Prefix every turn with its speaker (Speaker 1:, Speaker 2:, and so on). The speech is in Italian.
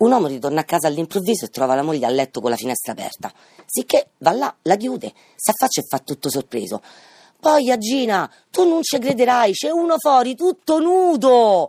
Speaker 1: Un uomo ritorna a casa all'improvviso e trova la moglie a letto con la finestra aperta. Sicché va là, la chiude, si affaccia e fa tutto sorpreso. Poi, Agina, tu non ci crederai, c'è uno fuori tutto nudo.